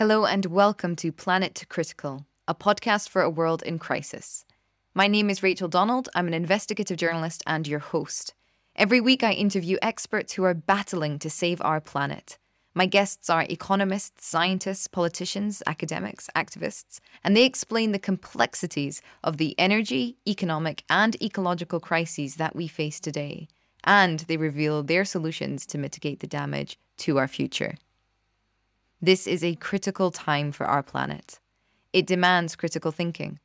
Hello and welcome to Planet to Critical, a podcast for a world in crisis. My name is Rachel Donald. I'm an investigative journalist and your host. Every week, I interview experts who are battling to save our planet. My guests are economists, scientists, politicians, academics, activists, and they explain the complexities of the energy, economic, and ecological crises that we face today. And they reveal their solutions to mitigate the damage to our future. This is a critical time for our planet. It demands critical thinking.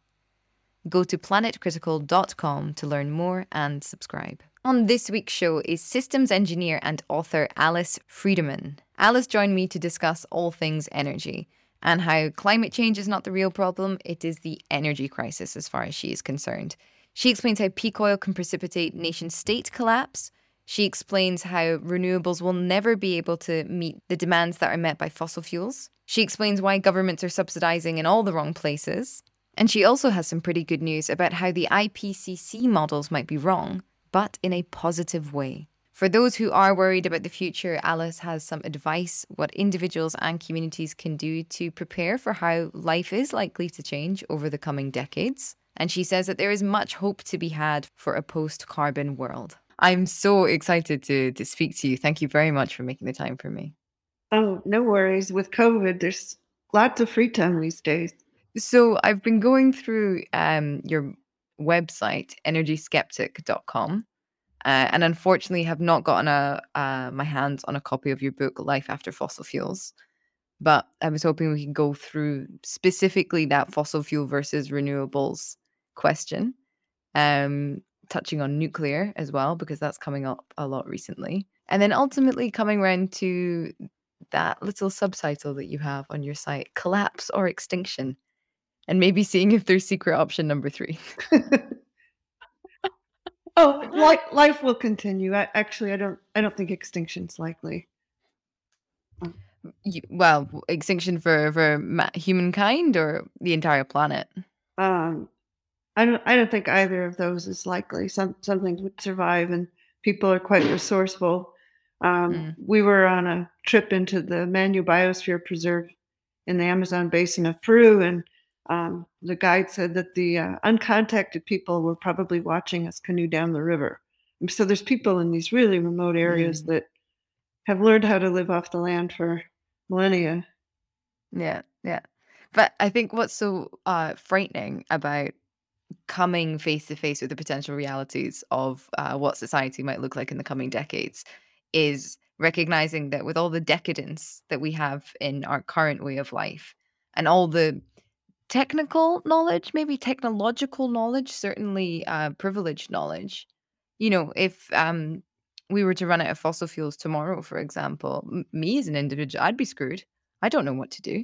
Go to planetcritical.com to learn more and subscribe. On this week's show is systems engineer and author Alice Friedemann. Alice joined me to discuss all things energy and how climate change is not the real problem, it is the energy crisis as far as she is concerned. She explains how peak oil can precipitate nation state collapse. She explains how renewables will never be able to meet the demands that are met by fossil fuels. She explains why governments are subsidizing in all the wrong places. And she also has some pretty good news about how the IPCC models might be wrong but in a positive way. For those who are worried about the future, Alice has some advice what individuals and communities can do to prepare for how life is likely to change over the coming decades. And she says that there is much hope to be had for a post carbon world. I'm so excited to, to speak to you. Thank you very much for making the time for me. Oh, no worries. With COVID, there's lots of free time these days. So I've been going through um, your website, energyskeptic.com. Uh, and unfortunately, have not gotten a uh, my hands on a copy of your book, Life After Fossil Fuels. But I was hoping we could go through specifically that fossil fuel versus renewables question, um, touching on nuclear as well, because that's coming up a lot recently. And then ultimately coming around to that little subtitle that you have on your site, Collapse or Extinction and maybe seeing if there's secret option number three. oh, life, life will continue. I, actually, I don't. I don't think extinction's likely. You, well, extinction for for humankind or the entire planet. Um, I don't. I don't think either of those is likely. Some something would survive, and people are quite resourceful. Um, mm. We were on a trip into the Manu Biosphere Preserve in the Amazon basin of Peru, and um, the guide said that the uh, uncontacted people were probably watching us canoe down the river. And so there's people in these really remote areas mm. that have learned how to live off the land for millennia. Yeah, yeah. But I think what's so uh, frightening about coming face to face with the potential realities of uh, what society might look like in the coming decades is recognizing that with all the decadence that we have in our current way of life and all the technical knowledge, maybe technological knowledge, certainly uh, privileged knowledge. You know, if um, we were to run out of fossil fuels tomorrow, for example, m- me as an individual, I'd be screwed. I don't know what to do.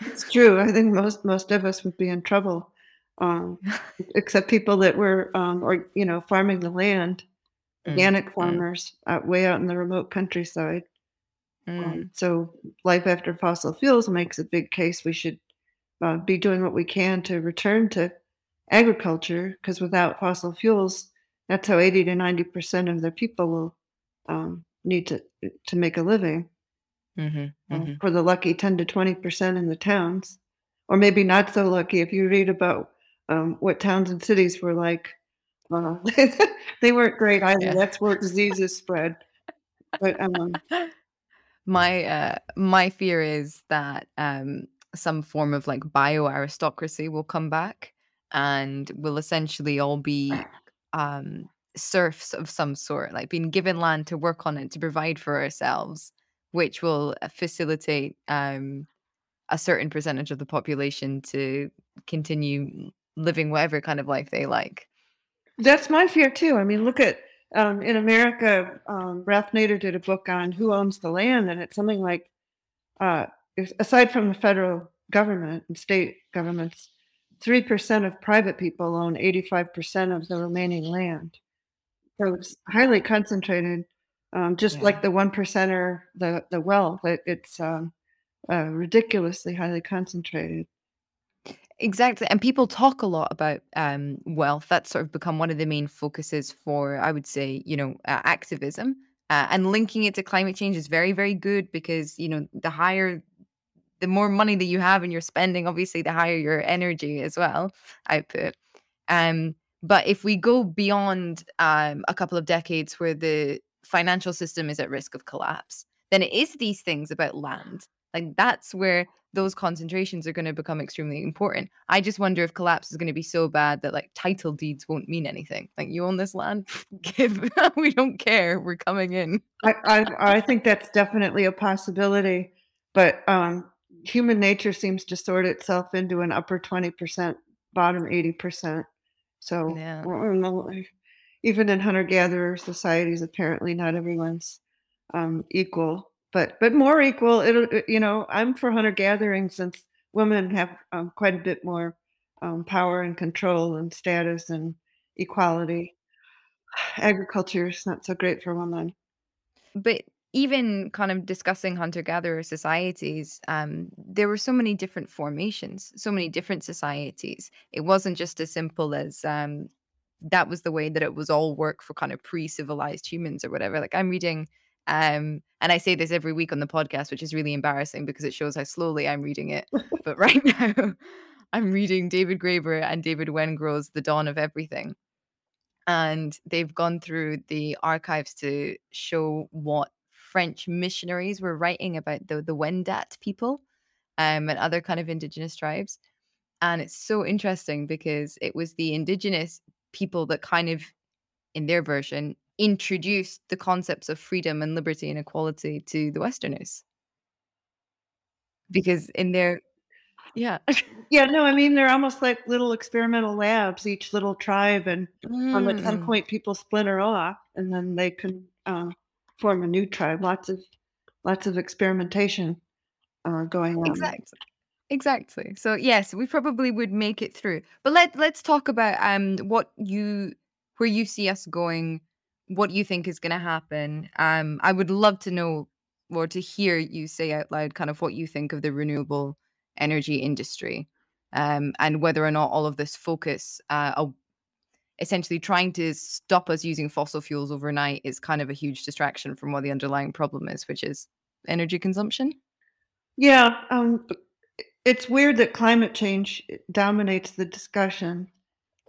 It's true. I think most most of us would be in trouble, um, except people that were, um, or you know, farming the land, mm, organic mm. farmers mm. out way out in the remote countryside. Um, mm. Um, so, life after fossil fuels makes a big case. We should uh, be doing what we can to return to agriculture because without fossil fuels, that's how 80 to 90 percent of the people will um, need to to make a living. Mm-hmm, uh, mm-hmm. for the lucky 10 to 20 percent in the towns, or maybe not so lucky if you read about um, what towns and cities were like. Uh, they weren't great either. Yeah. That's where diseases spread. But um, my uh, my fear is that um, some form of like bio aristocracy will come back and will essentially all be um serfs of some sort like being given land to work on it to provide for ourselves which will uh, facilitate um a certain percentage of the population to continue living whatever kind of life they like that's my fear too i mean look at um, in america um, ralph nader did a book on who owns the land and it's something like uh, aside from the federal government and state governments, 3% of private people own 85% of the remaining land. So it's highly concentrated, um, just yeah. like the one percenter, the, the wealth, it, it's um, uh, ridiculously highly concentrated. Exactly. And people talk a lot about um, wealth. That's sort of become one of the main focuses for, I would say, you know, uh, activism. Uh, and linking it to climate change is very, very good because, you know, the higher the more money that you have and you're spending, obviously, the higher your energy as well output. Um, but if we go beyond um, a couple of decades where the financial system is at risk of collapse, then it is these things about land. Like that's where those concentrations are going to become extremely important. I just wonder if collapse is going to be so bad that like title deeds won't mean anything. Like you own this land, give we don't care. We're coming in. I, I I think that's definitely a possibility, but um, human nature seems to sort itself into an upper twenty percent, bottom eighty percent. So Yeah. even in hunter gatherer societies, apparently not everyone's um, equal but but more equal. It'll uh, you know I'm for hunter gathering since women have um, quite a bit more um, power and control and status and equality. Agriculture is not so great for women. But even kind of discussing hunter gatherer societies, um, there were so many different formations, so many different societies. It wasn't just as simple as um, that was the way that it was all work for kind of pre civilized humans or whatever. Like I'm reading um, and I say this every week on the podcast, which is really embarrassing because it shows how slowly I'm reading it. but right now, I'm reading David Graeber and David Wengrow's The Dawn of Everything. And they've gone through the archives to show what French missionaries were writing about the, the Wendat people um, and other kind of indigenous tribes. And it's so interesting because it was the indigenous people that kind of, in their version, introduced the concepts of freedom and liberty and equality to the Westerners. Because in their yeah. Yeah, no, I mean, they're almost like little experimental labs, each little tribe, and on the 10 Mm. point, people splinter off, and then they can, um, form a new tribe. Lots of lots of experimentation, uh, going on. Exactly. Exactly. So yes, we probably would make it through. But let let's talk about um what you where you see us going, what you think is going to happen. Um I would love to know or to hear you say out loud kind of what you think of the renewable energy industry. Um and whether or not all of this focus uh essentially trying to stop us using fossil fuels overnight is kind of a huge distraction from what the underlying problem is, which is energy consumption. Yeah, um, it's weird that climate change eh, dominates the discussion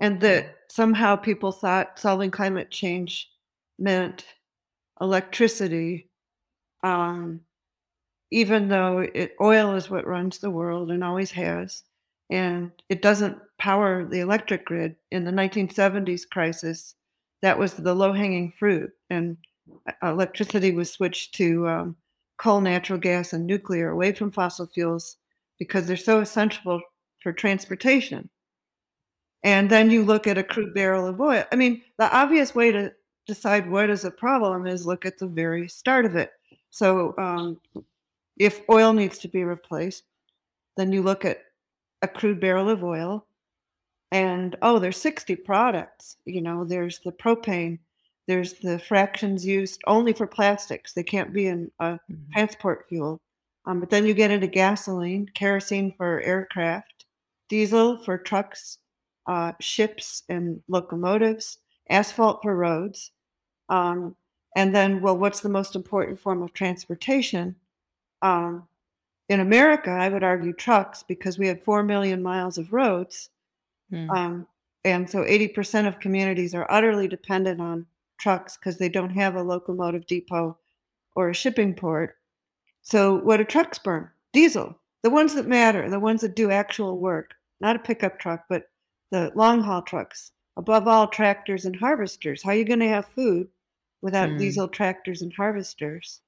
and that somehow people thought solving climate change meant electricity, um, even though it oil is what runs the world and always has, and it doesn't power the electric grid. In the 1970s crisis, that was the low-hanging fruit, and electricity was switched to, um, coal, natural gas, and nuclear away from fossil fuels because they're so essential for transportation. And then you look at a crude barrel of oil. I mean, the obvious way to decide what is a problem is look at the very start of it. So, um, if oil needs to be replaced, then you look at a crude barrel of oil and, oh, there's 60 products. You know, there's the propane, there's the fractions used only for plastics. They can't be in a Mhm. transport fuel. Um, but then you get into gasoline, kerosene for aircraft, diesel for trucks, uh, ships and locomotives, asphalt for roads. Um, and then, well, what's the most important form of transportation? Um, in America, I would argue trucks because we have 4 million miles of roads. Mm. Um, and so 80% of communities are utterly dependent on trucks because they don't have a locomotive depot or a shipping port. So, what do trucks burn? Diesel. The ones that matter, the ones that do actual work, not a pickup truck, but the long haul trucks. Above all, tractors and harvesters. How are you going to have food without Mm. diesel tractors and harvesters?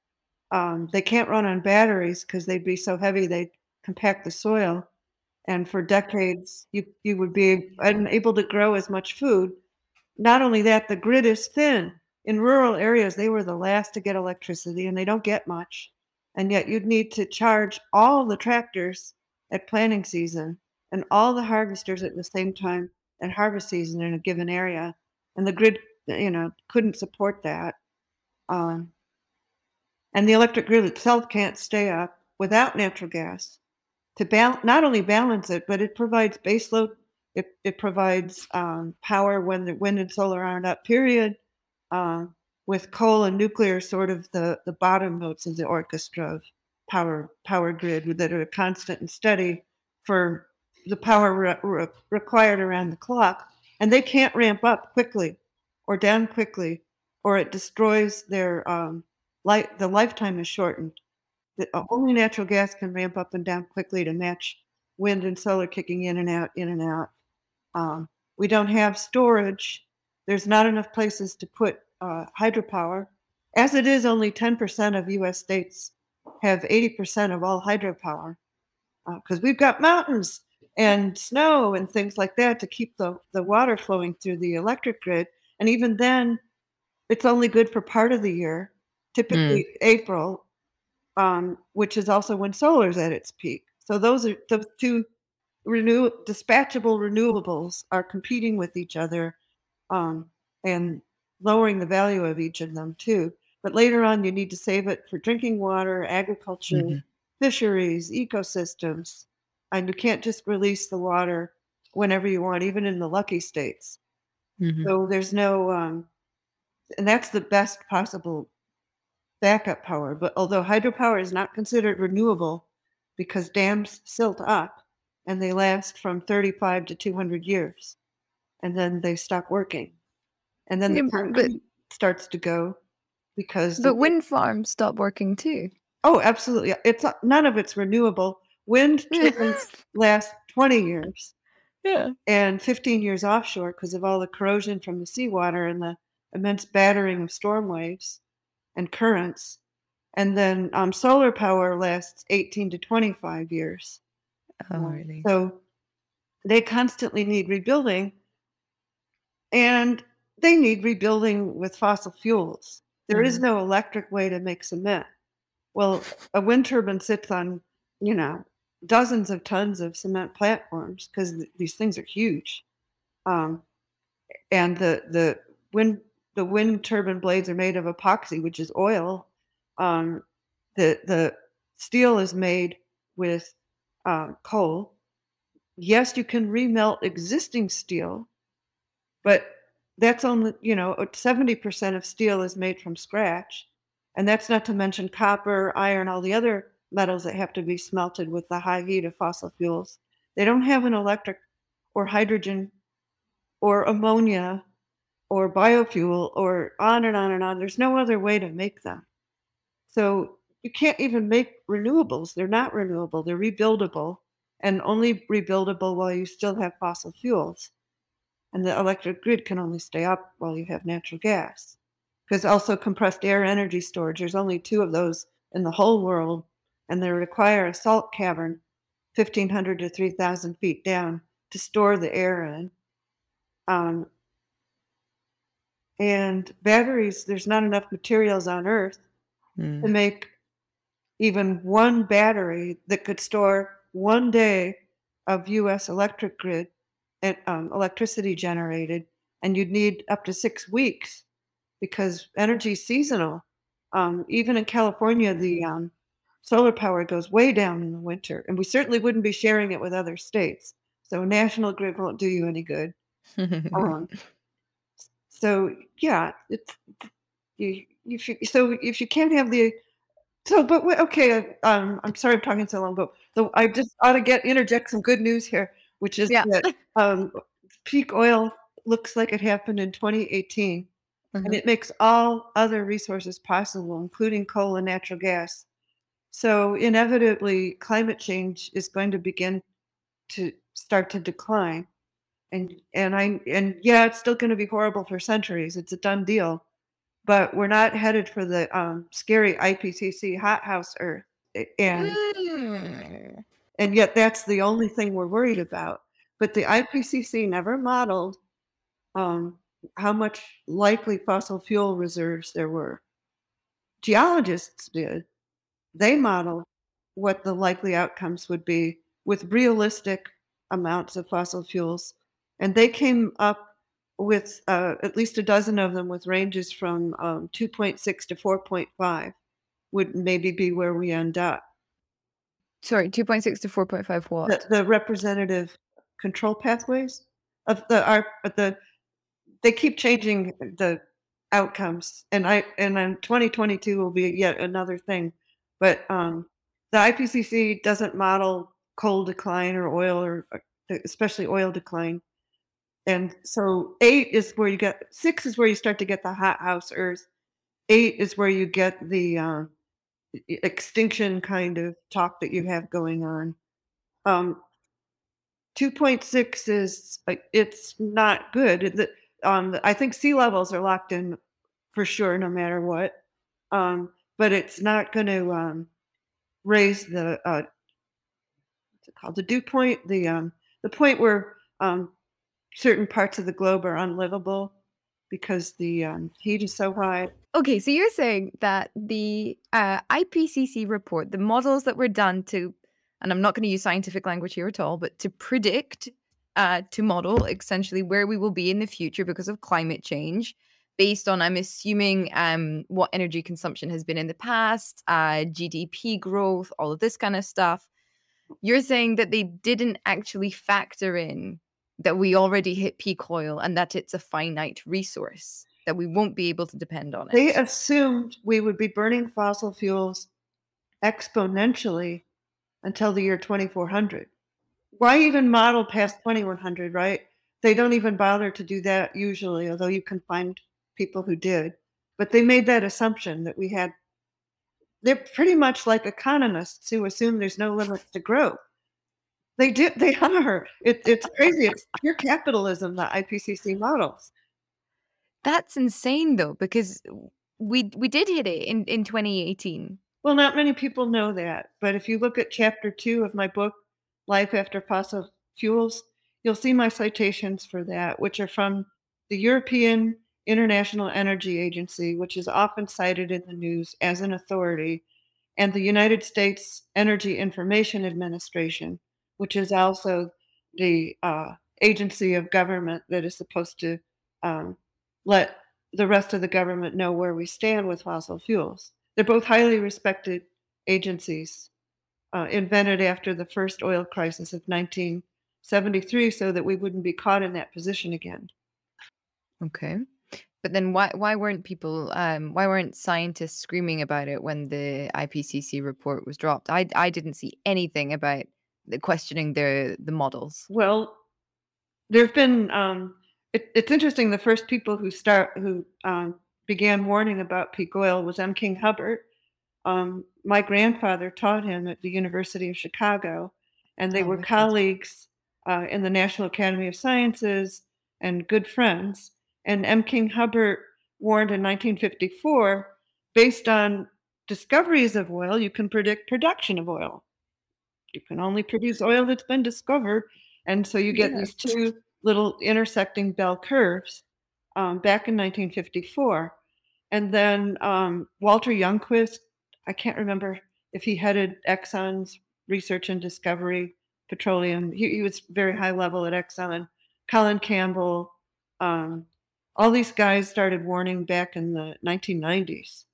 Um, they can't run on batteries because they'd be so heavy they'd compact the soil. And for decades, you, you would be unable to grow as much food. Not only that, the grid is thin. In rural areas, they were the last to get electricity and they don't get much. And yet, you'd need to charge all the tractors at planting season and all the harvesters at the same time at harvest season in a given area. And the grid, you know, couldn't support that. Um, and the electric grid itself can't stay up without natural gas to bal- not only balance it, but it provides baseload. It, it provides um, power when the wind and solar aren't up. Period. Uh, with coal and nuclear, sort of the the bottom notes of the orchestra of power power grid that are constant and steady for the power re- re- required around the clock, and they can't ramp up quickly or down quickly, or it destroys their um. The lifetime is shortened. The, uh, only natural gas can ramp up and down quickly to match wind and solar kicking in and out, in and out. Um, we don't have storage. There's not enough places to put uh, hydropower. As it is, only 10% of US states have 80% of all hydropower because uh, we've got mountains and snow and things like that to keep the, the water flowing through the electric grid. And even then, it's only good for part of the year, typically mm. April, um, which is also when solar is at its peak. So those are the two renew dispatchable renewables are competing with each other um, and lowering the value of each of them too. But later on, you need to save it for drinking water, agriculture, mm-hmm. fisheries, ecosystems. And you can't just release the water whenever you want, even in the lucky states. Mm-hmm. So there's no, um, and that's the best possible backup power. But although hydropower is not considered renewable because dams silt up and they last from 35 to 200 years and then they stop working. And then the concrete but, starts to go because But wind farms stop working too. Oh, absolutely. It's none of it's renewable. Wind turbines last 20 years. Yeah. And 15 years offshore because of all the corrosion from the seawater and the immense battering of storm waves and currents. And then um, solar power lasts 18 to 25 years. Oh, really? So they constantly need rebuilding. And they need rebuilding with fossil fuels. There mm-hmm. is no electric way to make cement. Well, a wind turbine sits on, you know, dozens of tons of cement platforms because th- these things are huge. Um, and the the wind the wind turbine blades are made of epoxy, which is oil. Um, the the steel is made with uh, coal. Yes, you can remelt existing steel, but that's only you know 70% of steel is made from scratch and that's not to mention copper iron all the other metals that have to be smelted with the high heat of fossil fuels. They don't have an electric or hydrogen or ammonia or biofuel or on and on and on. There's no other way to make them. So you can't even make renewables. They're not renewable. They're rebuildable and only rebuildable while you still have fossil fuels. And the electric grid can only stay up while you have natural gas. Because also compressed air energy storage, there's only two of those in the whole world, and they require a salt cavern 1,500 to 3,000 feet down to store the air in. Um, and batteries, there's not enough materials on Earth mm. to make even one battery that could store one day of US electric grid um, electricity generated, and you'd need up to six weeks because energy is seasonal. Um, even in California, the um, solar power goes way down in the winter, and we certainly wouldn't be sharing it with other states. So national grid won't do you any good. um, so yeah, it's you, if you, so if you can't have the so but okay, um, I'm sorry I'm talking so long, but the, I just ought to get interject some good news here which is yeah. that um, peak oil looks like it happened in 2018. Mm-hmm. And it makes all other resources possible, including coal and natural gas. So, inevitably, climate change is going to begin to start to decline. And and I and yeah, it's still going to be horrible for centuries. It's a done deal, but we're not headed for the um, scary IPCC hothouse Earth. And mm. And yet that's the only thing we're worried about. But the IPCC never modeled um, how much likely fossil fuel reserves there were. Geologists did. They model what the likely outcomes would be with realistic amounts of fossil fuels. And they came up with uh, at least a dozen of them with ranges from um, 2.6 to 4.5 would maybe be where we end up. Sorry, 2.6 to 4.5 what? The, the representative control pathways of the our the they keep changing the outcomes and I and then 2022 will be yet another thing. But um the IPCC doesn't model coal decline or oil or especially oil decline. And so eight is where you get six is where you start to get the hot house Earth. Eight is where you get the uh, extinction kind of talk that you have going on. Um, 2.6 is it's not good. The, um, I think sea levels are locked in for sure, no matter what. Um, but it's not going to um, raise the uh, what's it called the dew point, the um, the point where um, certain parts of the globe are unlivable because the um, heat is so high. Okay, so you're saying that the uh, IPCC report, the models that were done to, and I'm not going to use scientific language here at all, but to predict, uh, to model essentially where we will be in the future because of climate change, based on, I'm assuming, um, what energy consumption has been in the past, uh, GDP growth, all of this kind of stuff. You're saying that they didn't actually factor in that we already hit peak oil and that it's a finite resource that we won't be able to depend on it. They assumed we would be burning fossil fuels exponentially until the year 2400. Why even model past 2100, right? They don't even bother to do that usually, although you can find people who did. But they made that assumption that we had, they're pretty much like economists who assume there's no limits to growth. They do, they are. It, it's crazy. It's pure capitalism, the IPCC models. That's insane though, because we we did hit it in, in 2018. Well, not many people know that. But if you look at chapter two of my book, Life After Fossil Fuels, you'll see my citations for that, which are from the European International Energy Agency, which is often cited in the news as an authority, and the United States Energy Information Administration, which is also the uh, agency of government that is supposed to um, let the rest of the government know where we stand with fossil fuels. They're both highly respected agencies uh, invented after the first oil crisis of 1973 so that we wouldn't be caught in that position again. Okay. But then why why weren't people um, why weren't scientists screaming about it when the IPCC report was dropped? I I didn't see anything about the questioning the the models. Well, there've been um, it, it's interesting. The first people who start who um, began warning about peak oil was M. King Hubbert. Um, my grandfather taught him at the University of Chicago, and they oh, were colleagues uh, in the National Academy of Sciences and good friends. And M. King Hubbert warned in 1954 based on discoveries of oil, you can predict production of oil. You can only produce oil that's been discovered. And so you get these two little intersecting bell curves um, back in 1954. And then um, Walter Youngquist, I can't remember if he headed Exxon's research and discovery petroleum. He, he was very high level at Exxon. Colin Campbell, um, all these guys started warning back in the 1990s.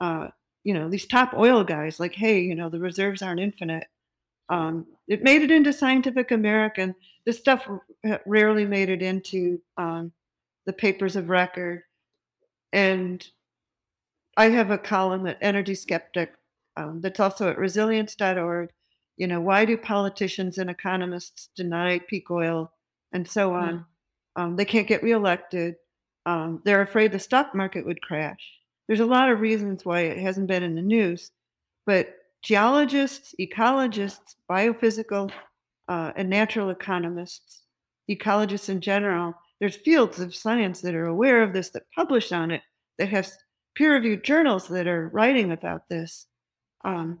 Uh, you know, these top oil guys, like, hey, you know, the reserves aren't infinite. Um, it made it into Scientific American. This stuff rarely made it into um, the papers of record. And I have a column at Energy Skeptic um, that's also at resilience.org. You know, why do politicians and economists deny peak oil and so on? Mm. they can't get reelected. Um, they're afraid the stock market would crash. There's a lot of reasons why it hasn't been in the news, but geologists, ecologists, biophysical uh, and natural economists, ecologists in general, there's fields of science that are aware of this, that publish on it, that have peer reviewed journals that are writing about this. Um,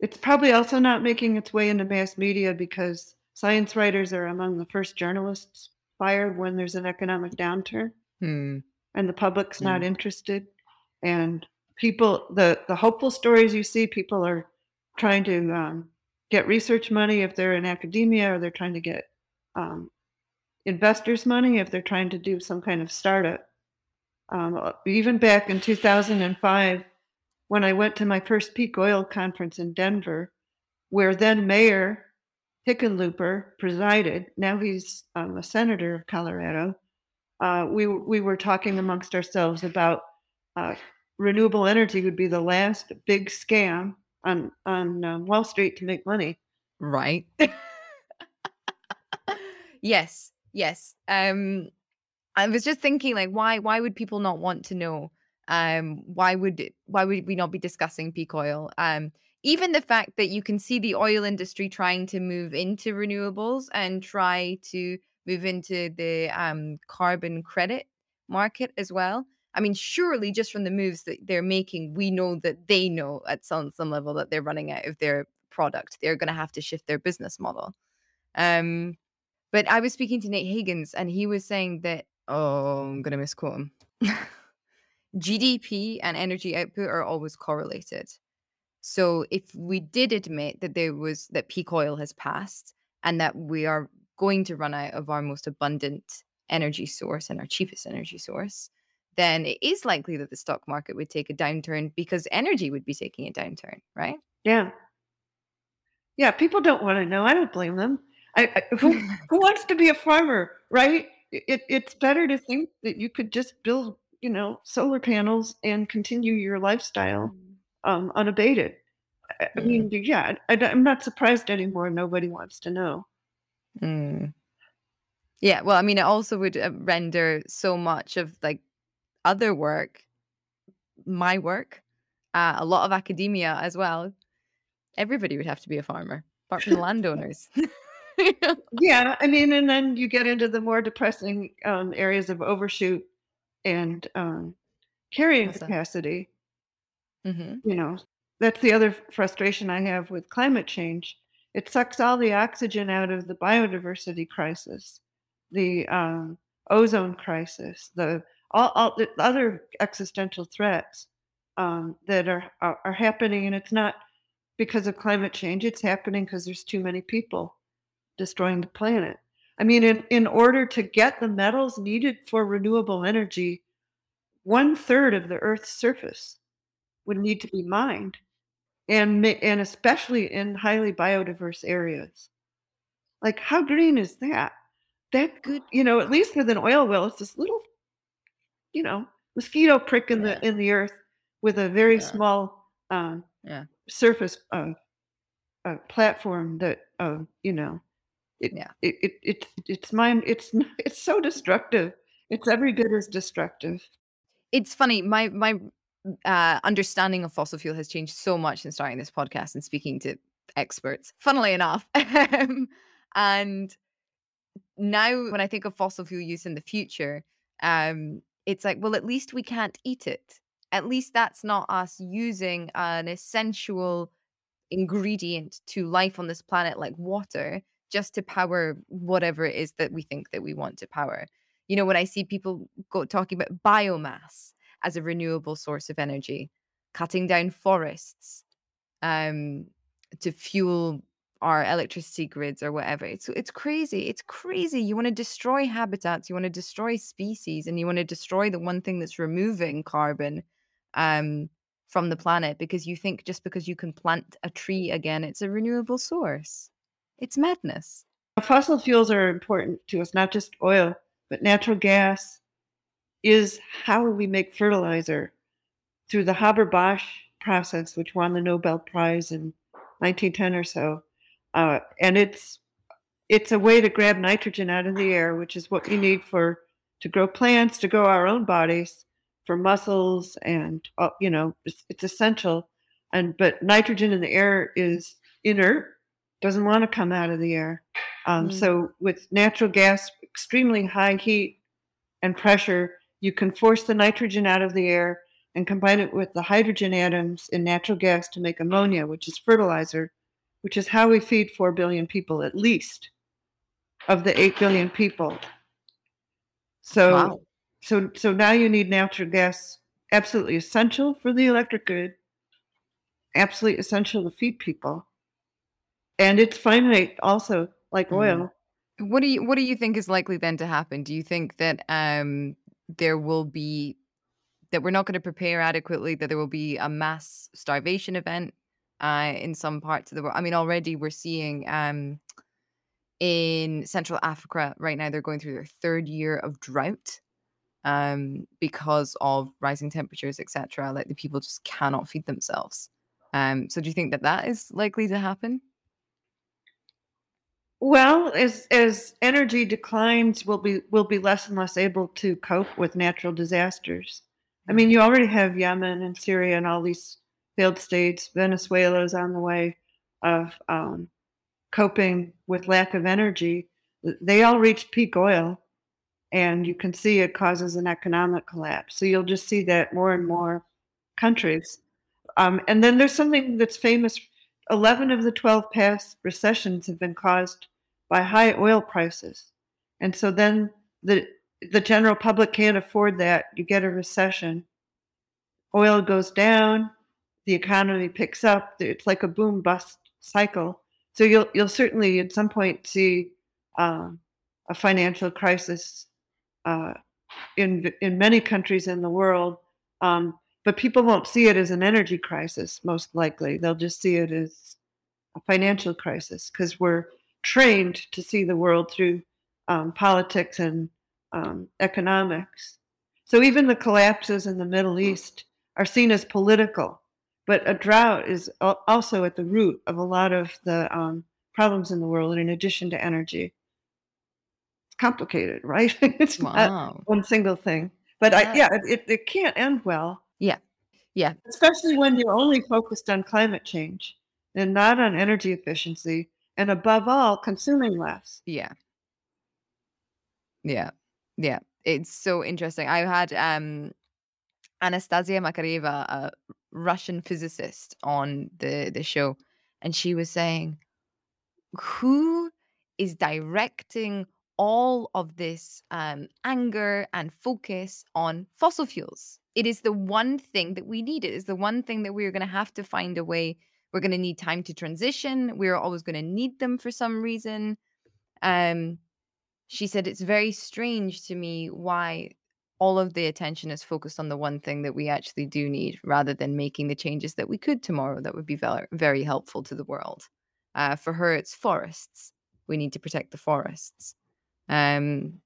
it's probably also not making its way into mass media because science writers are among the first journalists fired when there's an economic downturn hmm. and the public's hmm. not interested and people the the hopeful stories you see people are trying to um, get research money if they're in academia or they're trying to get um, investors money if they're trying to do some kind of startup um, even back in 2005 when i went to my first peak oil conference in denver where then mayor Hickenlooper presided. Now he's um, a senator of Colorado. Uh, we we were talking amongst ourselves about uh, renewable energy would be the last big scam on on um, Wall Street to make money. Right. yes. Yes. Um I was just thinking like why why would people not want to know? Um why would why would we not be discussing peak oil? Um even the fact that you can see the oil industry trying to move into renewables and try to move into the um carbon credit market as well. I mean, surely just from the moves that they're making, we know that they know at some some level that they're running out of their product. They're going to have to shift their business model. Um, but I was speaking to Nate Hagens, and he was saying that oh, I'm going to misquote him. GDP and energy output are always correlated. So if we did admit that there was that peak oil has passed and that we are going to run out of our most abundant energy source and our cheapest energy source, then it is likely that the stock market would take a downturn because energy would be taking a downturn, right? Yeah. Yeah, people don't want to know. I don't blame them. I, I who, who wants to be a farmer, right? It, it's better to think that you could just build, you know, solar panels and continue your lifestyle mm. Um, unabated. I, I mean, mm. yeah, I, am not surprised anymore. Nobody wants to know. Mm. Yeah, well, I mean, it also would uh, render so much of like other work, my work, uh, a lot of academia as well. Everybody would have to be a farmer, apart from the landowners. yeah, I mean, and then you get into the more depressing um, areas of overshoot and um, carrying capacity. Mm-hmm. You know, that's the other frustration I have with climate change. It sucks all the oxygen out of the biodiversity crisis, the um, ozone crisis, the all, all the other existential threats um, that are, are, are happening, and it's not because of climate change. It's happening because there's too many people destroying the planet. I mean, in, in order to get the metals needed for renewable energy, one third of the Earth's surface would need to be mined, and and especially in highly biodiverse areas. Like, how green is that? That good, you know. At least with an oil well, it's this little you know, mosquito prick in yeah. the in the earth with a very yeah. small um, yeah. surface uh, uh, platform that uh, you know it, yeah it, it, it it's mine it's it's so destructive it's every bit as destructive it's funny my my uh, understanding of fossil fuel has changed so much in starting this podcast and speaking to experts funnily enough and now when i think of fossil fuel use in the future um it's like, well, at least we can't eat it. At least that's not us using an essential ingredient to life on this planet like water just to power whatever it is that we think that we want to power. You know, when I see people go talking about biomass as a renewable source of energy, cutting down forests um, to fuel our electricity grids or whatever. It's it's crazy. It's crazy. You want to destroy habitats, you want to destroy species, and you want to destroy the one thing that's removing carbon um, from the planet because you think just because you can plant a tree again, it's a renewable source. It's madness. Fossil fuels are important to us, not just oil, but natural gas is how we make fertilizer through the Haber Bosch process, which won the Nobel Prize in 1910 or so uh, and it's it's a way to grab nitrogen out of the air, which is what we need for to grow plants, to grow our own bodies, for muscles, and uh, you know it's, it's essential. And but nitrogen in the air is inert, doesn't want to come out of the air. Um, mm. So with natural gas, extremely high heat and pressure, you can force the nitrogen out of the air and combine it with the hydrogen atoms in natural gas to make ammonia, which is fertilizer which is how we feed 4 billion people at least of the 8 billion people. So wow. so so now you need natural gas absolutely essential for the electric grid, absolutely essential to feed people. And it's finite also like mm. oil. What do you what do you think is likely then to happen? Do you think that um there will be that we're not going to prepare adequately, that there will be a mass starvation event uh, in some parts of the world. I mean, already we're seeing um, in Central Africa right now, they're going through their third year of drought um, because of rising temperatures, etc. Like the people just cannot feed themselves. Um, so do you think that that is likely to happen? Well, as as energy declines, we'll be we'll be less and less able to cope with natural disasters. I mean, you already have Yemen and Syria and all these failed states. Venezuela's on the way of um, coping with lack of energy. They all reached peak oil, and you can see it causes an economic collapse. So you'll just see that more and more countries. Um, and then there's something that's famous 11 of the 12 past recessions have been caused by high oil prices. And so then the the general public can't afford that. You get a recession. Oil goes down, the economy picks up. It's like a boom bust cycle. So you'll you'll certainly at some point see um, a financial crisis uh, in in many countries in the world. Um, but people won't see it as an energy crisis. Most likely, they'll just see it as a financial crisis because we're trained to see the world through um, politics and um, economics. So even the collapses in the Middle East are seen as political, but a drought is also at the root of a lot of the um, problems in the world, in addition to energy. It's complicated, right? it's wow. not one single thing. But yeah, I, yeah it, it can't end well. Yeah. Yeah. Especially when you're only focused on climate change and not on energy efficiency and above all consuming less. Yeah. Yeah. Yeah. It's so interesting. I had um Anastasia Makarieva, a Russian physicist, on the the show, and she was saying, "Who is directing all of this um, anger and focus on fossil fuels? It is the one thing that we need. It is the one thing that we are going to have to find a way. We're going to need time to transition. We're always going to need them for some reason." Um, she said it's very strange to me why all of the attention is focused on the one thing that we actually do need rather than making the changes that we could tomorrow that would be very, very helpful to the world. Uh, for her, it's forests. We need to protect the forests. Um,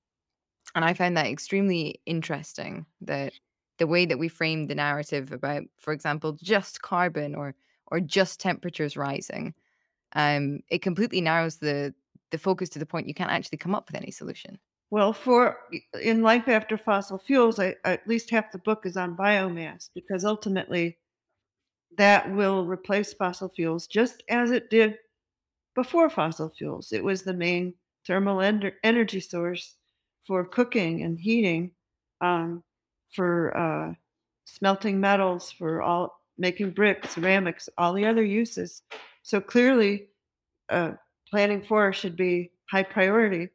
and I found that extremely interesting that the way that we frame the narrative about, for example, just carbon or or just temperatures rising, um, it completely narrows the the focus to the point you can't actually come up with any solution. Well, for in life after fossil fuels, I, at least half the book is on biomass because ultimately that will replace fossil fuels just as it did before fossil fuels. It was the main thermal en- energy source for cooking and heating, um, for uh, smelting metals, for all making bricks, ceramics, all the other uses. So clearly, uh, planting forests should be high priority,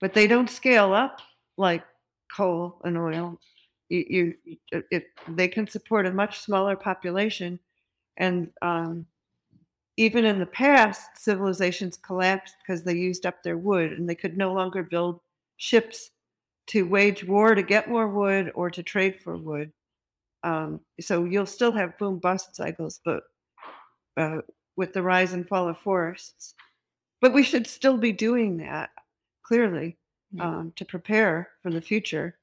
but they don't scale up like coal and oil. You, you it, they can support a much smaller population, and um, even in the past, civilizations collapsed because they used up their wood, and they could no longer build ships to wage war to get more wood or to trade for wood. Um, so you'll still have boom bust cycles, but uh, with the rise and fall of forests. But we should still be doing that, clearly, um, to prepare for the future.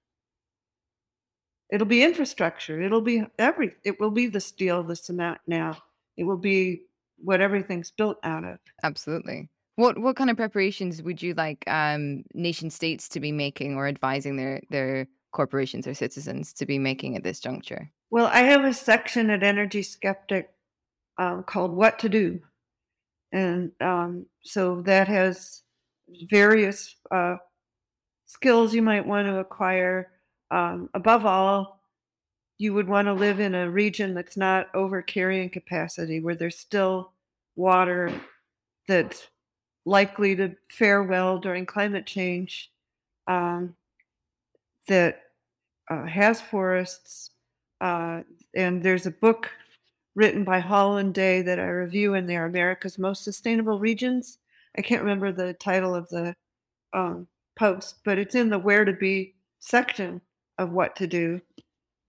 It'll be infrastructure. It'll be every. It will be the steel, the cement. Now, it will be what everything's built out of. Absolutely. What what kind of preparations would you like um, nation states to be making or advising their their corporations or citizens to be making at this juncture? Well, I have a section at Energy Skeptic um, called "What to Do," and um, so that has various uh, skills you might want to acquire. Um, above all, you would want to live in a region that's not over carrying capacity, where there's still water that's likely to fare well during climate change, um, that uh, has forests. Uh, and there's a book written by Hall and Day that I review in their America's Most Sustainable Regions. I can't remember the title of the um, post, but it's in the Where to Be section of what to do.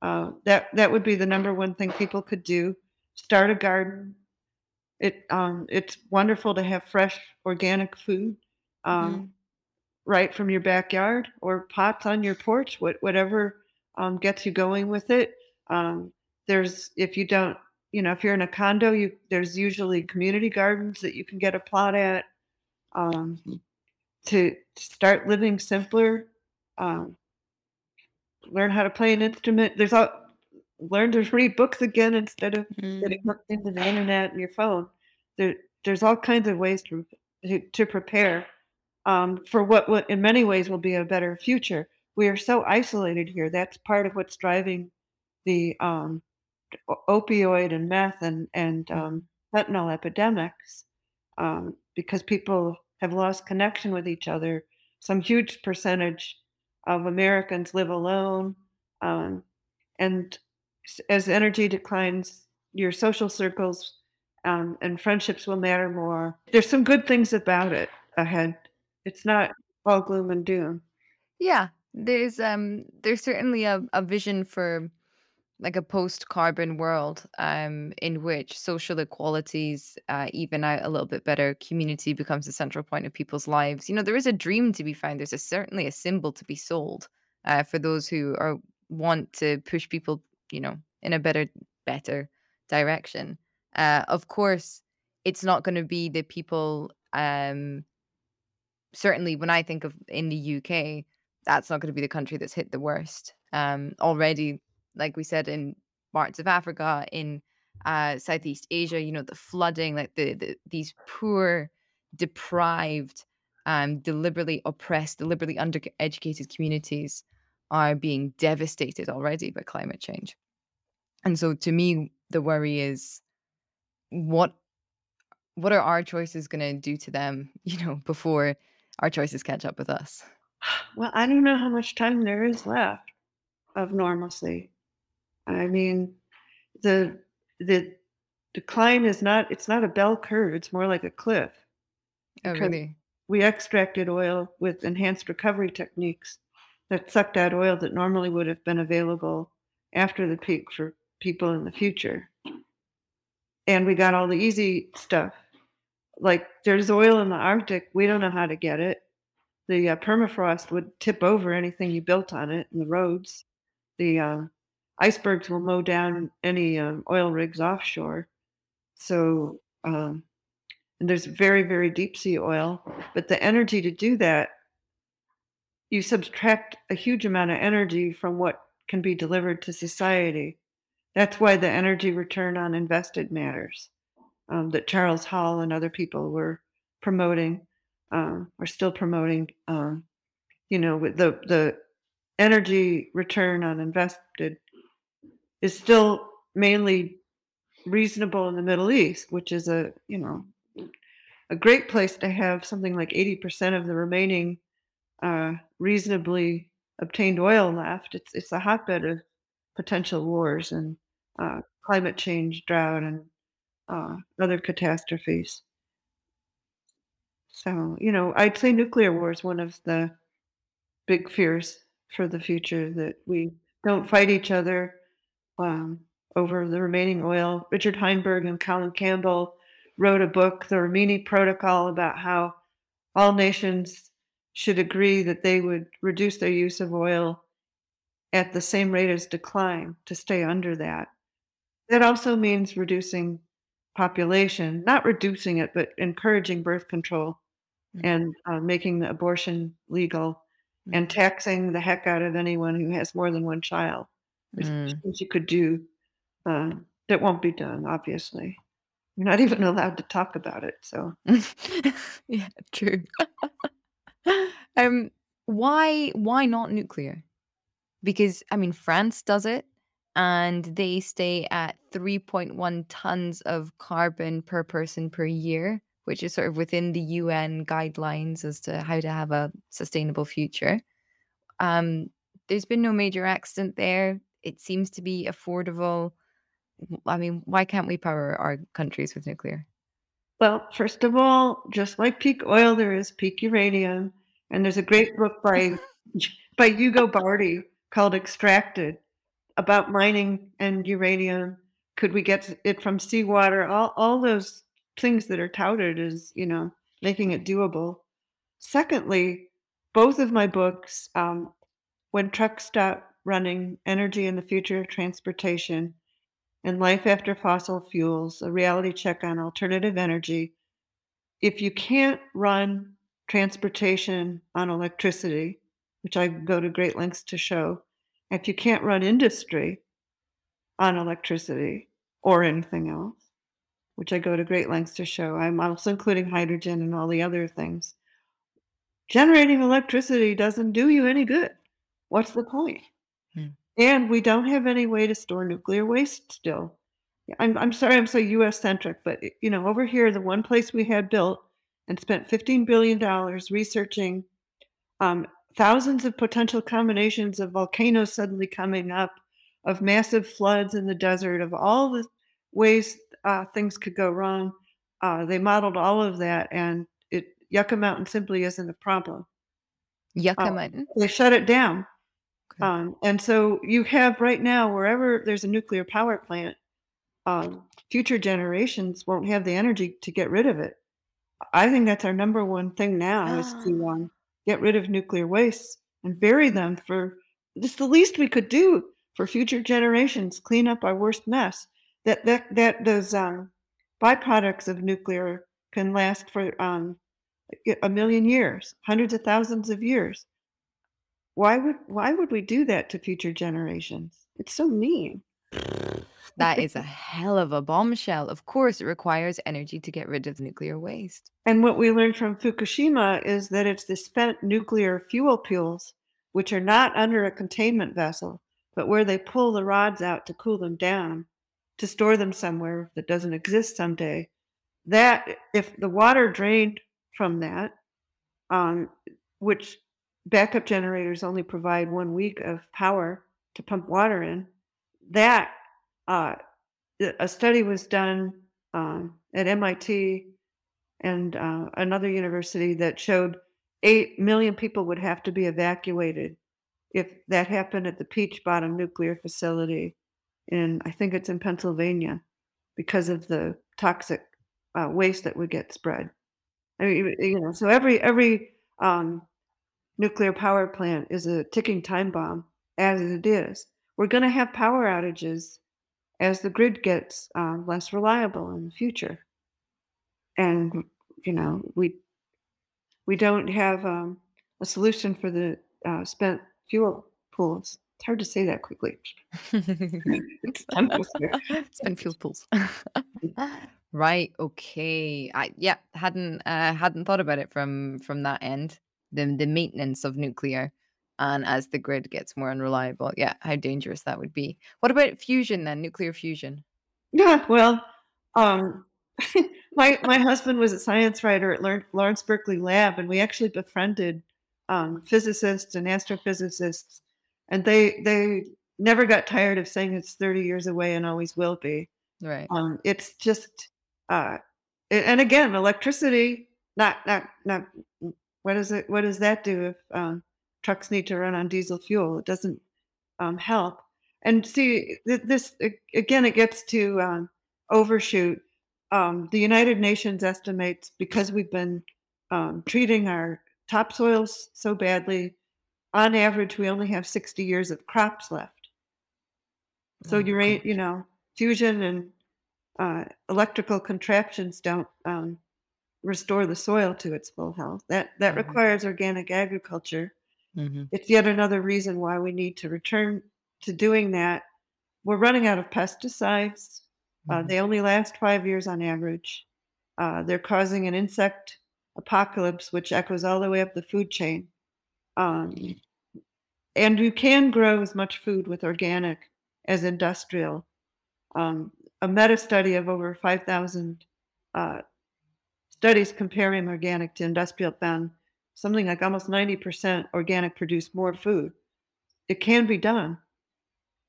Uh, that that would be the number one thing people could do. Start a garden. It um, it's wonderful to have fresh organic food um, mm-hmm. Right from your backyard or pots on your porch. What whatever um, gets you going with it. Um, there's if you don't you know, if you're in a condo, you there's usually community gardens that you can get a plot at. Um, to start living simpler, um, learn how to play an instrument. There's all learn to read books again instead of getting Mm. hooked into the internet and your phone. There, there's all kinds of ways to to, to prepare um, for what, what in many ways will be a better future. We are so isolated here. That's part of what's driving the um, opioid and meth and and um, fentanyl epidemics um, because people have lost connection with each other. Some huge percentage of Americans live alone, um, and as energy declines, your social circles um, and friendships will matter more. There's some good things about it ahead. It's not all gloom and doom. Yeah, there's um there's certainly a, a vision for like a post-carbon world um in which social equalities uh, even out a little bit better community becomes the central point of people's lives you know there is a dream to be found there's a certainly a symbol to be sold uh, for those who are want to push people you know in a better better direction uh, of course it's not going to be the people um certainly when I think of in the UK, that's not gonna be the country that's hit the worst. Um, already, like we said, in parts of Africa, in uh, Southeast Asia, you know, the flooding, like the, the these poor, deprived, um, deliberately oppressed, deliberately undereducated communities are being devastated already by climate change. And so, to me, the worry is what what are our choices gonna do to them, you know, before our choices catch up with us? Well, I don't know how much time there is left of normalcy. I mean, the the decline is not it's not a bell curve, it's more like a cliff Oh, really? we extracted oil with enhanced recovery techniques that sucked out oil that normally would have been available after the peak for people in the future. And we got all the easy stuff. Like there's oil in the Arctic, we don't know how to get it. The uh, permafrost would tip over anything you built on it and the roads. The uh, icebergs will mow down any um, oil rigs offshore. So, um, and there's very, very deep sea oil. But the energy to do that, you subtract a huge amount of energy from what can be delivered to society. That's why the energy return on invested matters um, that Charles Hall and other people were promoting, um, are still promoting. Um, you know, with the the energy return on invested is still mainly reasonable in the Middle East, which is a you know a great place to have something like eighty percent of the remaining uh, reasonably obtained oil left. It's it's a hotbed of potential wars and uh, climate change, drought, and uh, other catastrophes. So, you know, I'd say nuclear war is one of the big fears for the future that we don't fight each other um, over the remaining oil. Richard Heinberg and Colin Campbell wrote a book, The Rimini Protocol, about how all nations should agree that they would reduce their use of oil at the same rate as decline to stay under that. That also means reducing population, not reducing it, but encouraging birth control Mm, and uh, making the abortion legal and mm, taxing the heck out of anyone who has more than one child. There's mm. things you could do uh, that won't be done, obviously. You're not even allowed to talk about it. So, Yeah, true. Um, why why not nuclear? Because, I mean, France does it, and they stay at 3.1 tons of carbon per person per year, which is sort of within the UN guidelines as to how to have a sustainable future. Um, there's been no major accident there. It seems to be affordable. I mean, why can't we power our countries with nuclear? well, first of all, just like peak oil, there is peak uranium. And there's a great book by, by Ugo Bardi called Extracted about mining and uranium. Could we get it from seawater? All, all those things that are touted as, you know, making it doable. Secondly, both of my books, um, When Trucks Stop Running, Energy in the Future of Transportation, and Life After Fossil Fuels, a reality check on alternative energy. If you can't run transportation on electricity, which I go to great lengths to show, if you can't run industry on electricity or anything else, which I go to great lengths to show, I'm also including hydrogen and all the other things. Generating electricity doesn't do you any good. What's the point? Hmm. And we don't have any way to store nuclear waste still. I'm, I'm sorry I'm so US centric, but you know, over here, the one place we had built and spent $15 billion researching um, thousands of potential combinations of volcanoes suddenly coming up, of massive floods in the desert, of all the ways uh, things could go wrong. Uh, they modeled all of that, and it Yucca Mountain simply isn't a problem. Yucca Uh, Mountain. they shut it down. Okay. Um, and so you have right now, wherever there's a nuclear power plant, um, future generations won't have the energy to get rid of it. I think that's our number one thing now is to um, get rid of nuclear wastes and bury them for it's the least we could do for future generations. Clean up our worst mess. That that that those um, byproducts of nuclear can last for um, a- a million years, hundreds of thousands of years. Why would why would we do that to future generations? It's so mean. That is a hell of a bombshell. Of course, it requires energy to get rid of nuclear waste. And what we learned from Fukushima is that it's the spent nuclear fuel pools, which are not under a containment vessel, but where they pull the rods out to cool them down, to store them somewhere that doesn't exist someday. That, if the water drained from that, um, which backup generators only provide one week of power to pump water in, that uh, a study was done um, at MIT and uh, another university that showed 8 million people would have to be evacuated if that happened at the Peach Bottom nuclear facility in, I think it's in Pennsylvania, because of the toxic uh, waste that would get spread. I mean, you know, so every every um, nuclear power plant is a ticking time bomb as it is. We're going to have power outages as the grid gets uh, less reliable in the future and you know we we don't have um, a solution for the uh, spent fuel pools. It's hard to say that quickly. It's. Spent fuel pools. right. Okay. I yeah hadn't uh, hadn't thought about it from from that end. The the maintenance of nuclear, and as the grid gets more unreliable, yeah, how dangerous that would be. What about fusion then? Nuclear fusion. Yeah, well, um, my my husband was a science writer at Lawrence Berkeley Lab, and we actually befriended um, physicists and astrophysicists, and they they never got tired of saying it's 30 years away and always will be. Right. Um, it's just, uh, a- and again, electricity. Not not not. What does it? What does that do if um, trucks need to run on diesel fuel? It doesn't um, help. And see, th- this again, it gets to um, overshoot. Um, the United Nations estimates because we've been um, treating our topsoils so badly. On average, we only have 60 years of crops left. So Oh, you you know, fusion and uh, electrical contraptions don't um, restore the soil to its full health. That that Mhm. requires organic agriculture. Mhm. It's yet another reason why we need to return to doing that. We're running out of pesticides. Uh, Mhm. they only last five years on average. Uh, they're causing an insect apocalypse, which echoes all the way up the food chain. Um, and you can grow as much food with organic as industrial. Um, a meta study of over 5,000 uh, studies comparing organic to industrial found something like almost 90% organic produce more food. It can be done.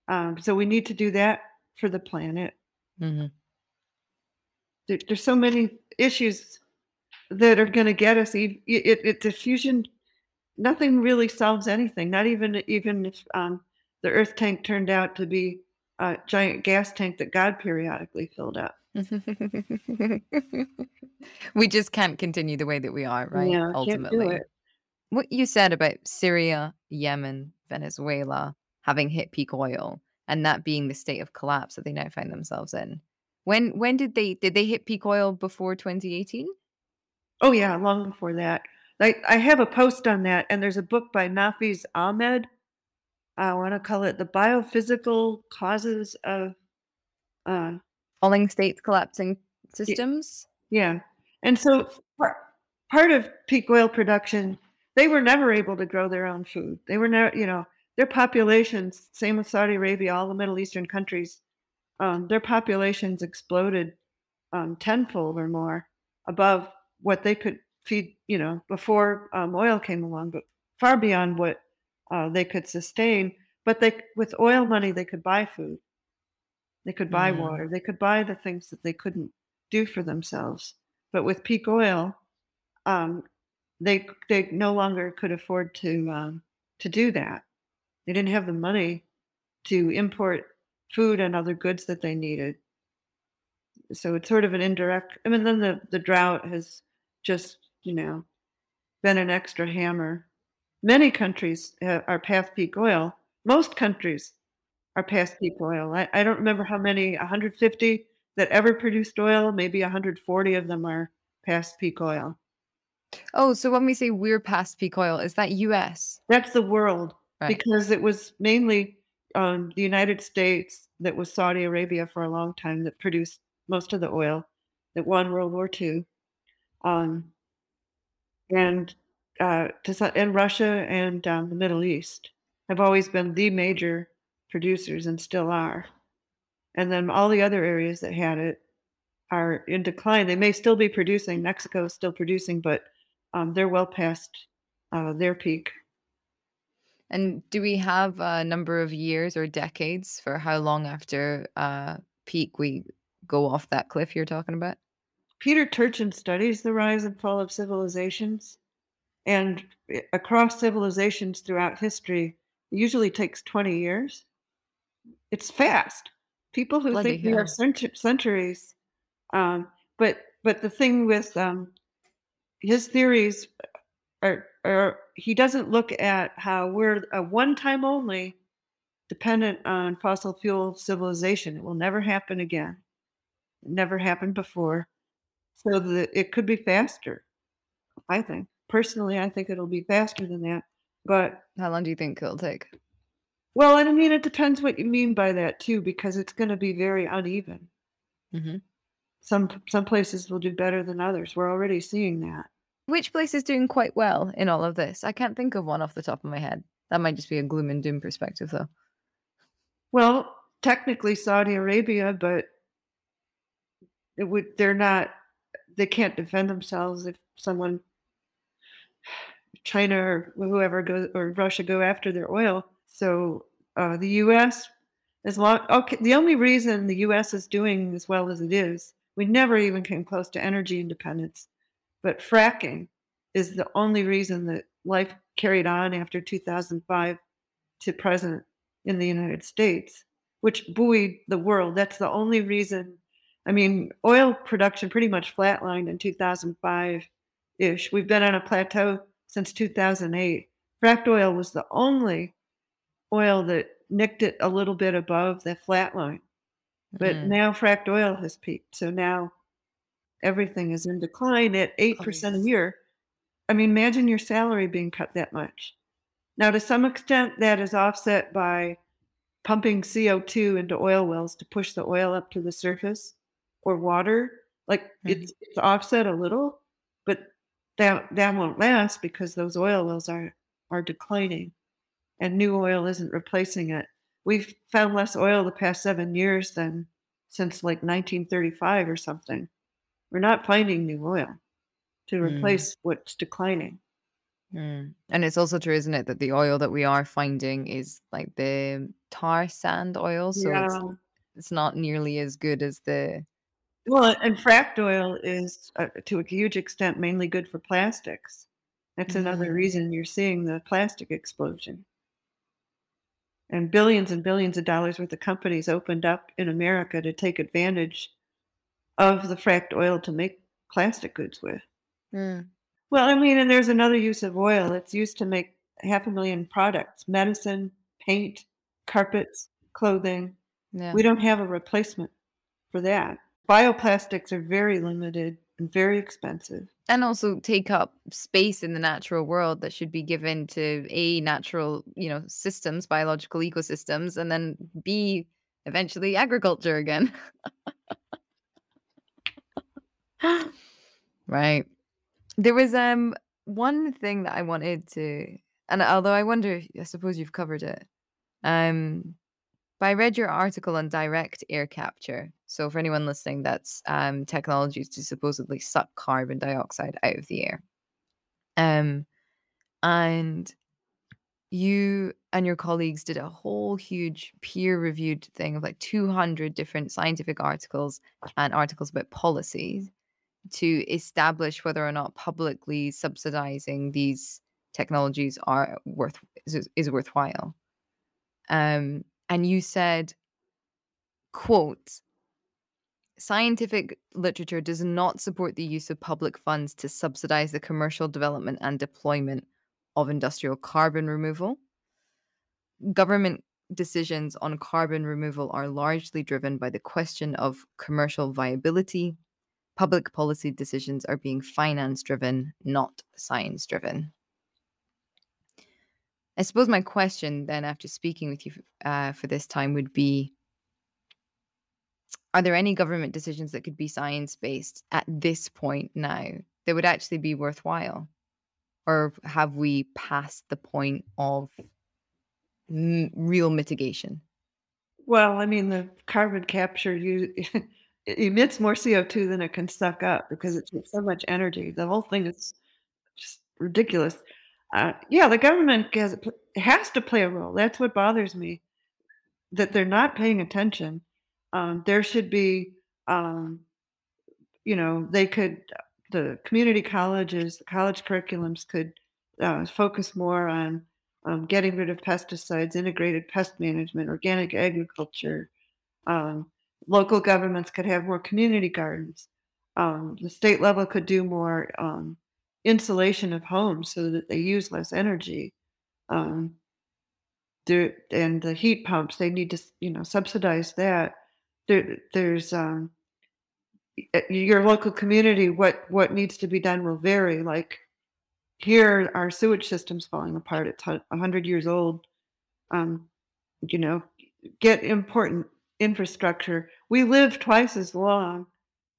Um, so we need to do that for the planet. Mhm. There, there's so many issues that are going to get us. It, it, it, the fusion, nothing really solves anything. Not even even if um, the Earth tank turned out to be a giant gas tank that God periodically filled up. we just can't continue the way that we are, right? Yeah, Ultimately. What you said about Syria, Yemen, Venezuela having hit peak oil, and that being the state of collapse that they now find themselves in. When when did they did they hit peak oil before 2018? Oh yeah, long before that. Like I have a post on that, and there's a book by Nafeez Ahmed. I want to call it the biophysical causes of uh, falling states collapsing systems. Yeah, and so part, part of peak oil production, they were never able to grow their own food. They were never, you know, their populations, same with Saudi Arabia, all the Middle Eastern countries, um, their populations exploded um, tenfold or more above what they could feed, you know, before um, oil came along, but far beyond what uh, they could sustain. But they, with oil money, they could buy food, they could buy mm. water, they could buy the things that they couldn't do for themselves. But with peak oil, um, they they no longer could afford to um, to do that. They didn't have the money to import food and other goods that they needed. So it's sort of an indirect. I mean, then the the drought has just you know been an extra hammer. Many countries are past peak oil. Most countries are past peak oil. I, I don't remember how many, 150 that ever produced oil. Maybe 140 of them are past peak oil. Oh, so when we say we're past peak oil, is that US? That's the world right. because it was mainly um, the United States that was Saudi Arabia for a long time that produced most of the oil that won World War II. Um, and uh, to, and Russia and um, the Middle East have always been the major producers and still are. And then all the other areas that had it are in decline. They may still be producing. Mexico is still producing, but um, they're well past uh, their peak. And do we have a number of years or decades for how long after uh, peak we go off that cliff you're talking about? Peter Turchin studies the rise and fall of civilizations. And eh, across civilizations throughout history, it usually takes 20 years. It's fast. People who Bloody think we have cent- centuries. Um, but but the thing with um, his theories are, are he doesn't look at how we're a one time only dependent on fossil fuel civilization. It will never happen again. It never happened before. So that it could be faster. I think personally, I think it'll be faster than that. But how long do you think it'll take? Well, I mean, it depends what you mean by that too, because it's going to be very uneven. Mm-hmm. Some some places will do better than others. We're already seeing that. Which place is doing quite well in all of this? I can't think of one off the top of my head. That might just be a gloom and doom perspective, though. Well, technically Saudi Arabia, but it would they're not they can't defend themselves if someone China or whoever goes or Russia go after their oil. So uh, the U.S. as long okay, the only reason the U.S. is doing as well as it is, we never even came close to energy independence. But fracking is the only reason that life carried on after 2005 to present in the United States, which buoyed the world. That's the only reason. I mean, oil production pretty much flatlined in 2005 ish. We've been on a plateau since 2008. Fracked oil was the only oil that nicked it a little bit above the flat line. But mm. now fracked oil has peaked. So now everything is in decline at 8% a year. I mean, imagine your salary being cut that much. Now, to some extent, that is offset by pumping CO2 into oil wells to push the oil up to the surface or water. Like mm-hmm. it's, it's offset a little, but that that won't last because those oil wells are are declining, and new oil isn't replacing it. We've found less oil the past seven years than since like 1935 or something. We're not finding new oil to mm. replace mm. what's declining. Mm. And it's also true, isn't it, that the oil that we are finding is like the tar sand oil. So yeah. it's, it's not nearly as good as the. Well, and fracked oil is uh, to a huge extent mainly good for plastics. That's mm. another reason you're seeing the plastic explosion. And billions and billions of dollars worth of companies opened up in America to take advantage of the fracked oil to make plastic goods with. Mm. Well, I mean, and there's another use of oil. It's used to make half a million products medicine, paint, carpets. clothing. Yeah. We don't have a replacement for that. Bioplastics are very limited and very expensive. and also take up space in the natural world that should be given to a natural you know systems biological ecosystems and then b eventually agriculture again right there was um one thing that i wanted to and although i wonder i suppose you've covered it um but I read your article on direct air capture. So for anyone listening, that's um, technologies to supposedly suck carbon dioxide out of the air. Um, and you and your colleagues did a whole huge peer-reviewed thing of like 200 different scientific articles and articles about policies to establish whether or not publicly subsidizing these technologies are worth is, is worthwhile. Um, and you said, quote, scientific literature does not support the use of public funds to subsidize the commercial development and deployment of industrial carbon removal. Government decisions on carbon removal are largely driven by the question of commercial viability. Public policy decisions are being finance driven, not science driven. I suppose my question then, after speaking with you uh, for this time, would be Are there any government decisions that could be science based at this point now that would actually be worthwhile? Or have we passed the point of m- real mitigation? Well, I mean, the carbon capture you it emits more CO2 than it can suck up because it takes so much energy. The whole thing is just ridiculous. Uh, yeah, the government has, has to play a role. That's what bothers me, that they're not paying attention. Um, there should be, um, you know, they could, the community colleges, the college curriculums could uh, focus more on um, getting rid of pesticides, integrated pest management, organic agriculture. Um, local governments could have more community gardens. Um, the state level could do more um, insulation of homes so that they use less energy. Um, and the heat pumps, they need to, you know, subsidize that. There, there's um, your local community. What what needs to be done will vary. Like here, our sewage system's falling apart. It's hundred years old. Um, you know, get important infrastructure. We live twice as long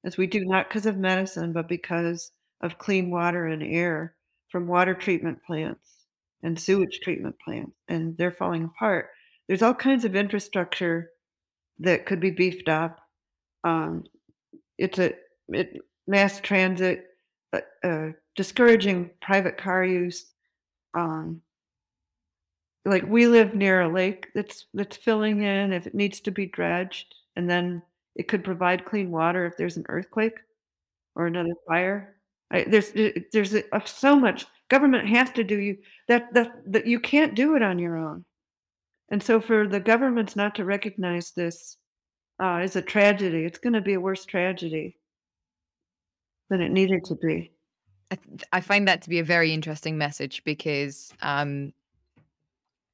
as we do, not because of medicine, but because of clean water and air from water treatment plants and sewage treatment plants, and they're falling apart. There's all kinds of infrastructure that could be beefed up. Um, it's a it, mass transit, uh, uh, discouraging private car use. Um, like we live near a lake that's that's filling in if it needs to be dredged, and then it could provide clean water if there's an earthquake or another fire. I, there's there's so much government has to do you that that that you can't do it on your own, and so for the governments not to recognize this uh, is a tragedy. It's going to be a worse tragedy than it needed to be. I, I find that to be a very interesting message because um,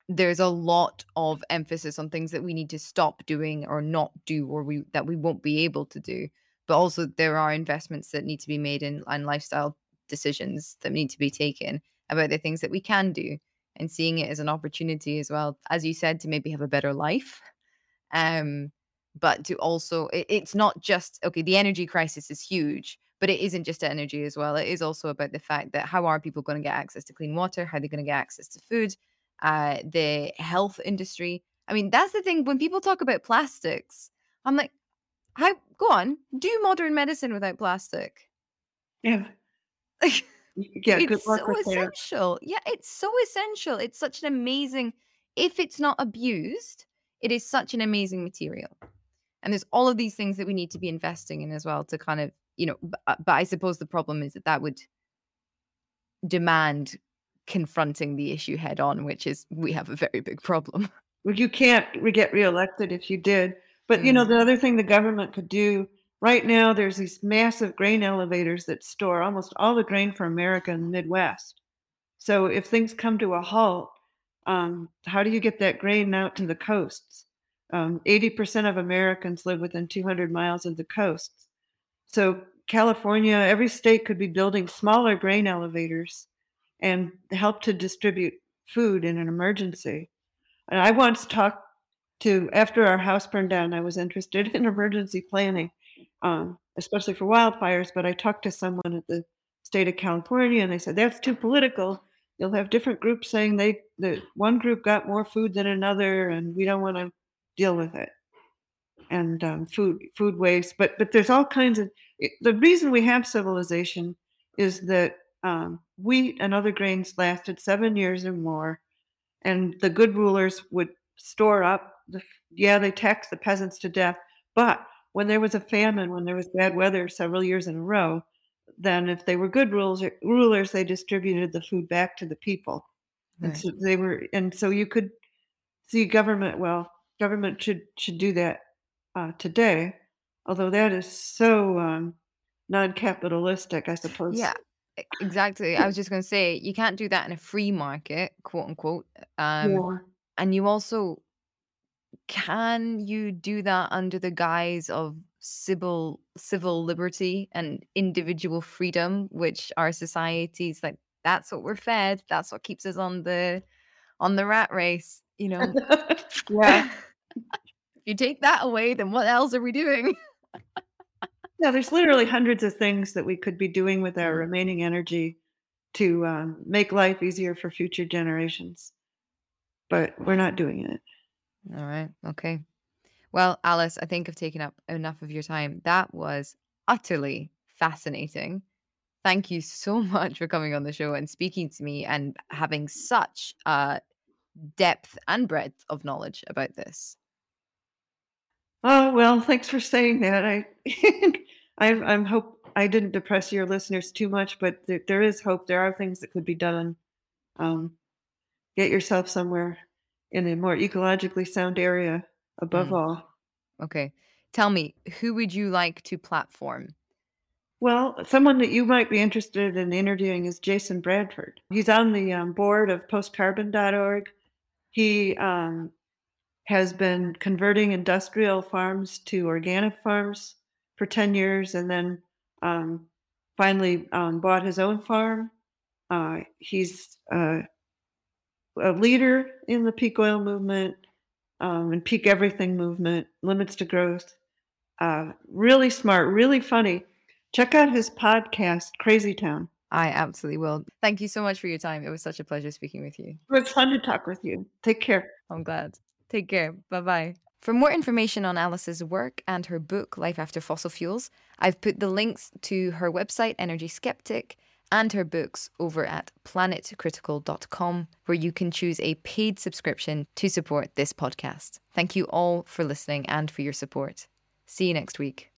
there's a lot of emphasis on things that we need to stop doing or not do or we that we won't be able to do but also there are investments that need to be made in and lifestyle decisions that need to be taken about the things that we can do and seeing it as an opportunity as well as you said to maybe have a better life. Um but to also it, it's not just okay the energy crisis is huge but it isn't just energy as well. It is also about the fact that how are people going to get access to clean water? How are they going to get access to food? Uh the health industry. I mean that's the thing when people talk about plastics i'm like how go on, do modern medicine without plastic. Yeah. yeah, it's so essential. That. Yeah, it's so essential. It's such an amazing if it's not abused, it is such an amazing material. And there's all of these things that we need to be investing in as well to kind of, you know, but, uh, but I suppose the problem is that that would demand confronting the issue head on, which is we have a very big problem. Well, you can't get reelected if you did. But you know, the other thing the government could do right now, there's these massive grain elevators that store almost all the grain for America in the Midwest. So if things come to a halt, um, how do you get that grain out to the coasts? Um, 80% of Americans live within 200 miles of the coasts. So, California, every state could be building smaller grain elevators and help to distribute food in an emergency. And I once talked to, after our house burned down, I was interested in emergency planning, um, especially for wildfires. But I talked to someone at the state of California and they said, that's too political. You'll have different groups saying they, one group got more food than another, and we don't want to deal with it. And um, food, food waste. But, but there's all kinds of, the reason we have civilization is that um, wheat and other grains lasted seven years or more, and the good rulers would store up. The, yeah, they taxed the peasants to death, but when there was a famine, when there was bad weather several years in a row, then if they were good rulers, rulers they distributed the food back to the people, right. and so they were, and so you could see government. Well, government should should do that uh, today, although that is so um, non-capitalistic, I suppose. Yeah, exactly. I was just going to say you can't do that in a free market, quote unquote. Um, yeah. And you also can you do that under the guise of civil civil liberty and individual freedom, which our societies like that's what we're fed. That's what keeps us on the on the rat race. You know. yeah. if you take that away, then what else are we doing? Yeah, there's literally hundreds of things that we could be doing with our mm. remaining energy to um, make life easier for future generations. But we're not doing it. All right. Okay. Well, Alice, I think I've taken up enough of your time. That was utterly fascinating. Thank you so much for coming on the show and speaking to me and having such uh, depth and breadth of knowledge about this. Oh, well, thanks for saying that. I I I'm hope I didn't depress your listeners too much, but there, there is hope. There are things that could be done. Um, get yourself somewhere in a more ecologically sound area above mm. all. Okay. Tell me, who would you like to platform? Well, someone that you might be interested in interviewing is Jason Bradford. He's on the um, board of postcarbon.org. He um, has been converting industrial farms to organic farms for 10 years and then um, finally um, bought his own farm. Uh, he's uh, a leader in the peak oil movement um, and peak everything movement, limits to growth. Uh, really smart, really funny. Check out his podcast, Crazy Town. I absolutely will. Thank you so much for your time. It was such a pleasure speaking with you. It was fun to talk with you. Take care. I'm glad. Take care. Bye bye. For more information on Alice's work and her book, Life After Fossil Fuels, I've put the links to her website, Energy Skeptic, and her books over at planetcritical.com, where you can choose a paid subscription to support this podcast. Thank you all for listening and for your support. See you next week.